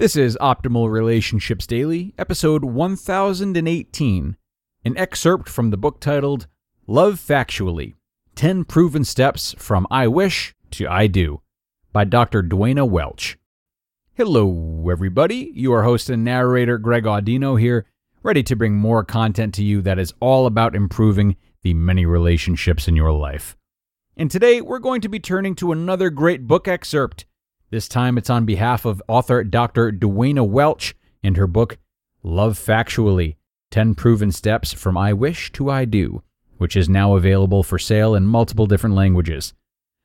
This is Optimal Relationships Daily, episode 1018, an excerpt from the book titled Love Factually 10 Proven Steps from I Wish to I Do by Dr. Duana Welch. Hello, everybody. Your host and narrator, Greg Audino, here, ready to bring more content to you that is all about improving the many relationships in your life. And today, we're going to be turning to another great book excerpt this time it's on behalf of author Dr. Duana Welch and her book, Love Factually 10 Proven Steps from I Wish to I Do, which is now available for sale in multiple different languages.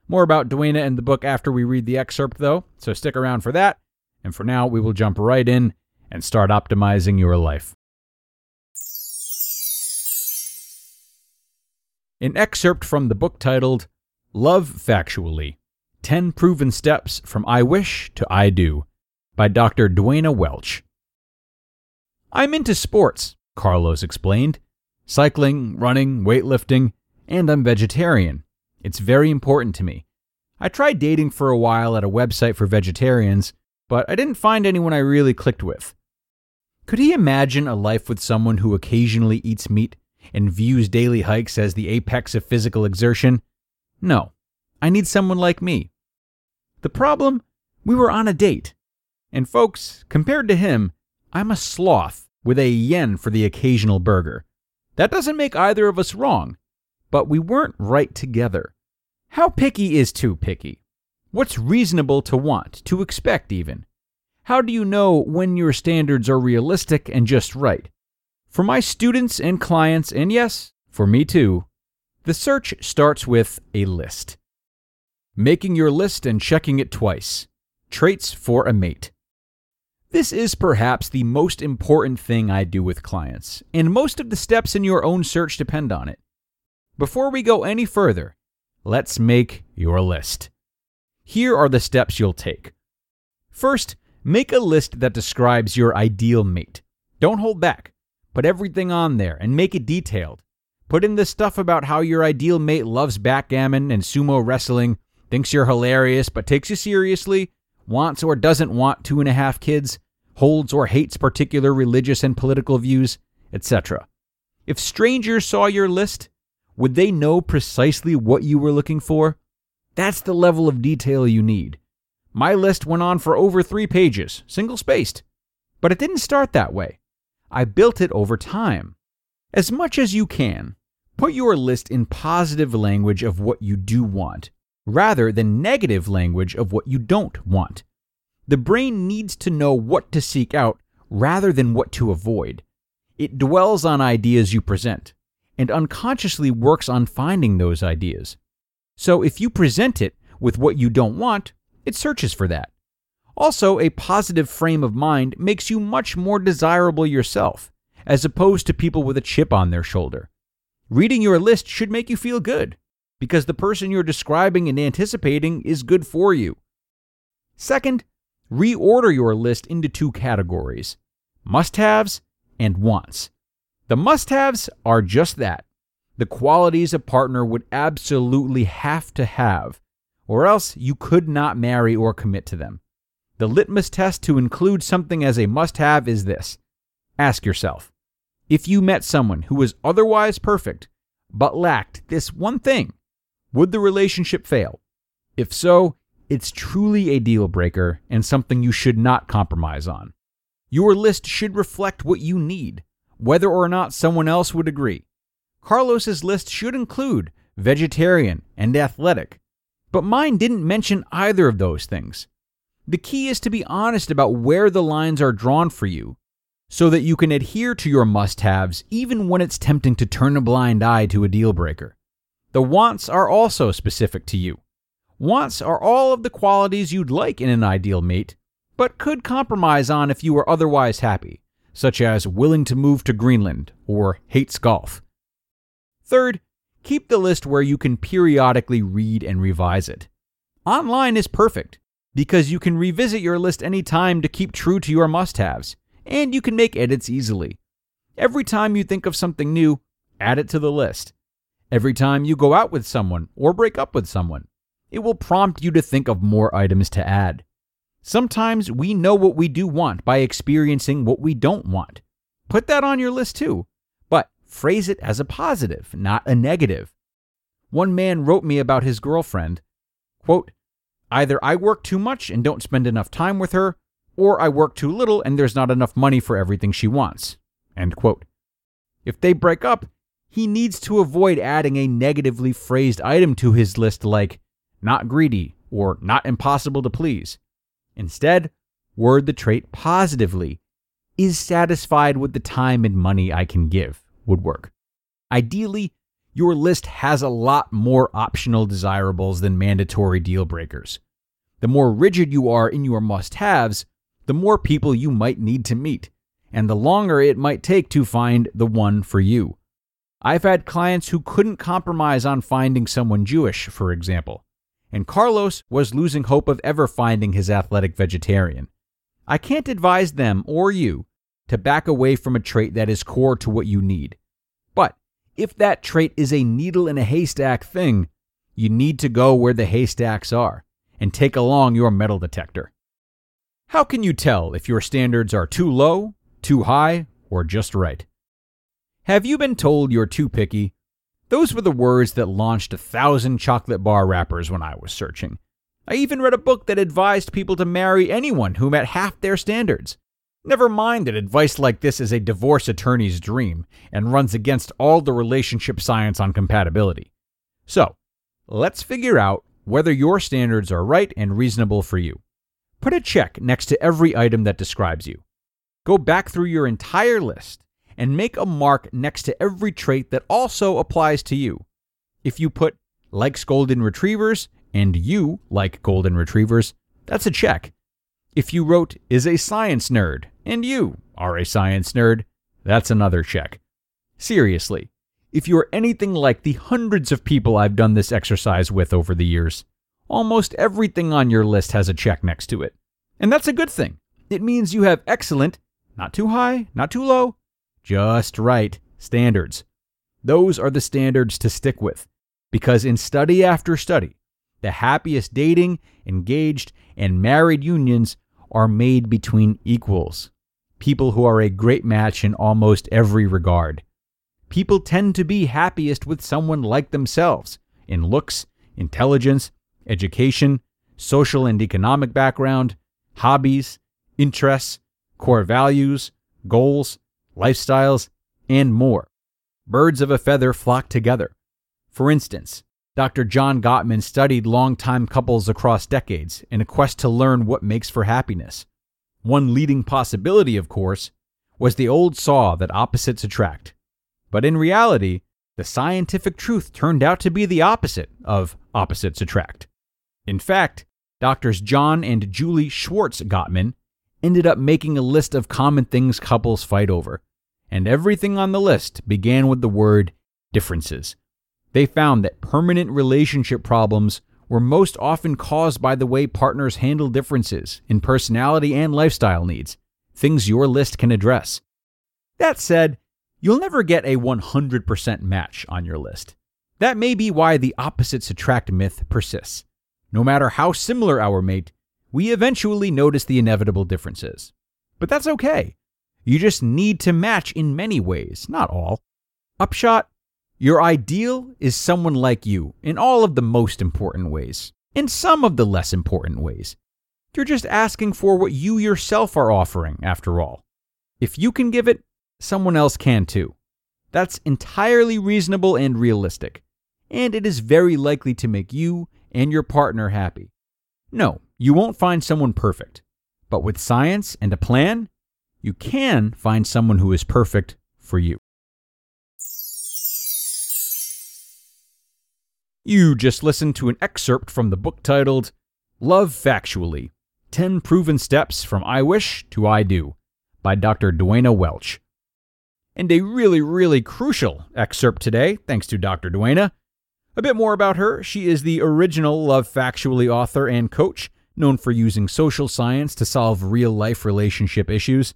More about Duana and the book after we read the excerpt, though, so stick around for that. And for now, we will jump right in and start optimizing your life. An excerpt from the book titled Love Factually 10 Proven Steps from I Wish to I Do by Dr. Duana Welch. I'm into sports, Carlos explained cycling, running, weightlifting, and I'm vegetarian. It's very important to me. I tried dating for a while at a website for vegetarians, but I didn't find anyone I really clicked with. Could he imagine a life with someone who occasionally eats meat and views daily hikes as the apex of physical exertion? No. I need someone like me, the problem? We were on a date. And folks, compared to him, I'm a sloth with a yen for the occasional burger. That doesn't make either of us wrong, but we weren't right together. How picky is too picky? What's reasonable to want, to expect even? How do you know when your standards are realistic and just right? For my students and clients, and yes, for me too, the search starts with a list. Making your list and checking it twice. Traits for a mate. This is perhaps the most important thing I do with clients, and most of the steps in your own search depend on it. Before we go any further, let's make your list. Here are the steps you'll take. First, make a list that describes your ideal mate. Don't hold back. Put everything on there and make it detailed. Put in the stuff about how your ideal mate loves backgammon and sumo wrestling thinks you're hilarious but takes you seriously, wants or doesn't want two and a half kids, holds or hates particular religious and political views, etc. If strangers saw your list, would they know precisely what you were looking for? That's the level of detail you need. My list went on for over three pages, single spaced. But it didn't start that way. I built it over time. As much as you can, put your list in positive language of what you do want rather than negative language of what you don't want. The brain needs to know what to seek out rather than what to avoid. It dwells on ideas you present and unconsciously works on finding those ideas. So if you present it with what you don't want, it searches for that. Also, a positive frame of mind makes you much more desirable yourself, as opposed to people with a chip on their shoulder. Reading your list should make you feel good because the person you're describing and anticipating is good for you. Second, reorder your list into two categories must haves and wants. The must haves are just that the qualities a partner would absolutely have to have, or else you could not marry or commit to them. The litmus test to include something as a must have is this ask yourself if you met someone who was otherwise perfect but lacked this one thing, would the relationship fail? If so, it's truly a deal breaker and something you should not compromise on. Your list should reflect what you need, whether or not someone else would agree. Carlos's list should include vegetarian and athletic, but mine didn't mention either of those things. The key is to be honest about where the lines are drawn for you so that you can adhere to your must haves even when it's tempting to turn a blind eye to a deal breaker. The wants are also specific to you. Wants are all of the qualities you'd like in an ideal mate, but could compromise on if you were otherwise happy, such as willing to move to Greenland or hates golf. Third, keep the list where you can periodically read and revise it. Online is perfect because you can revisit your list anytime to keep true to your must haves, and you can make edits easily. Every time you think of something new, add it to the list. Every time you go out with someone or break up with someone, it will prompt you to think of more items to add. Sometimes we know what we do want by experiencing what we don't want. Put that on your list too, but phrase it as a positive, not a negative. One man wrote me about his girlfriend. Quote, Either I work too much and don't spend enough time with her, or I work too little and there's not enough money for everything she wants. End quote. If they break up, he needs to avoid adding a negatively phrased item to his list like not greedy or not impossible to please. Instead, word the trait positively is satisfied with the time and money I can give would work. Ideally, your list has a lot more optional desirables than mandatory deal breakers. The more rigid you are in your must haves, the more people you might need to meet, and the longer it might take to find the one for you. I've had clients who couldn't compromise on finding someone Jewish, for example, and Carlos was losing hope of ever finding his athletic vegetarian. I can't advise them or you to back away from a trait that is core to what you need. But if that trait is a needle in a haystack thing, you need to go where the haystacks are and take along your metal detector. How can you tell if your standards are too low, too high, or just right? Have you been told you're too picky? Those were the words that launched a thousand chocolate bar wrappers when I was searching. I even read a book that advised people to marry anyone who met half their standards. Never mind that advice like this is a divorce attorney's dream and runs against all the relationship science on compatibility. So, let's figure out whether your standards are right and reasonable for you. Put a check next to every item that describes you. Go back through your entire list and make a mark next to every trait that also applies to you. If you put likes golden retrievers and you like golden retrievers, that's a check. If you wrote is a science nerd and you are a science nerd, that's another check. Seriously, if you are anything like the hundreds of people I've done this exercise with over the years, almost everything on your list has a check next to it. And that's a good thing. It means you have excellent, not too high, not too low, just right standards. Those are the standards to stick with. Because in study after study, the happiest dating, engaged, and married unions are made between equals people who are a great match in almost every regard. People tend to be happiest with someone like themselves in looks, intelligence, education, social and economic background, hobbies, interests, core values, goals, lifestyles, and more. Birds of a feather flock together. For instance, Dr. John Gottman studied long-time couples across decades in a quest to learn what makes for happiness. One leading possibility, of course, was the old saw that opposites attract. But in reality, the scientific truth turned out to be the opposite of opposites attract. In fact, doctors John and Julie Schwartz Gottman ended up making a list of common things couples fight over, and everything on the list began with the word differences. They found that permanent relationship problems were most often caused by the way partners handle differences in personality and lifestyle needs, things your list can address. That said, you'll never get a 100% match on your list. That may be why the opposites attract myth persists. No matter how similar our mate, we eventually notice the inevitable differences. But that's okay. You just need to match in many ways, not all. Upshot your ideal is someone like you in all of the most important ways in some of the less important ways. You're just asking for what you yourself are offering, after all. If you can give it, someone else can too. That's entirely reasonable and realistic, and it is very likely to make you and your partner happy. No, you won't find someone perfect, but with science and a plan, you can find someone who is perfect for you. You just listened to an excerpt from the book titled Love Factually 10 Proven Steps from I Wish to I Do by Dr. Duana Welch. And a really, really crucial excerpt today, thanks to Dr. Duana. A bit more about her. She is the original Love Factually author and coach, known for using social science to solve real life relationship issues.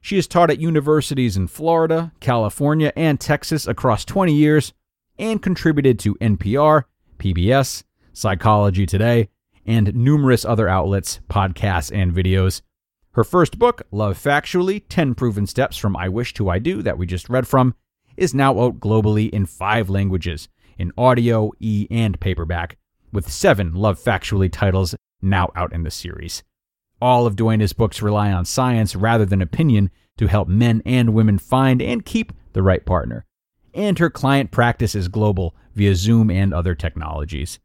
She has taught at universities in Florida, California, and Texas across 20 years and contributed to NPR, PBS, Psychology Today, and numerous other outlets, podcasts, and videos. Her first book, Love Factually 10 Proven Steps from I Wish to I Do, that we just read from, is now out globally in five languages in audio, e, and paperback, with seven Love Factually titles now out in the series. All of Duana's books rely on science rather than opinion to help men and women find and keep the right partner and her client practice is global via Zoom and other technologies.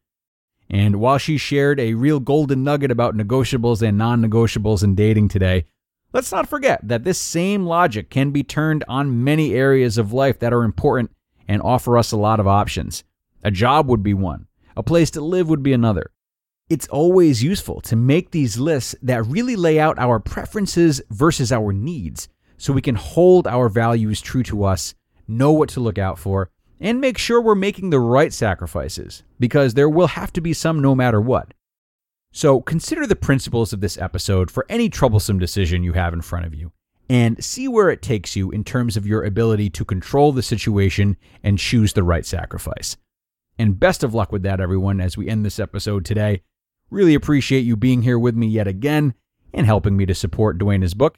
And while she shared a real golden nugget about negotiables and non negotiables in dating today, let's not forget that this same logic can be turned on many areas of life that are important and offer us a lot of options. A job would be one, a place to live would be another. It's always useful to make these lists that really lay out our preferences versus our needs so we can hold our values true to us know what to look out for, and make sure we're making the right sacrifices, because there will have to be some no matter what. So consider the principles of this episode for any troublesome decision you have in front of you, and see where it takes you in terms of your ability to control the situation and choose the right sacrifice. And best of luck with that, everyone, as we end this episode today. Really appreciate you being here with me yet again and helping me to support Duana's book.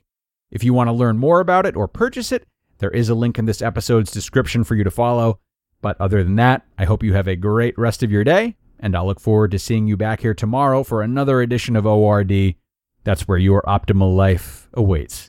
If you want to learn more about it or purchase it, there is a link in this episode's description for you to follow. But other than that, I hope you have a great rest of your day, and I'll look forward to seeing you back here tomorrow for another edition of ORD. That's where your optimal life awaits.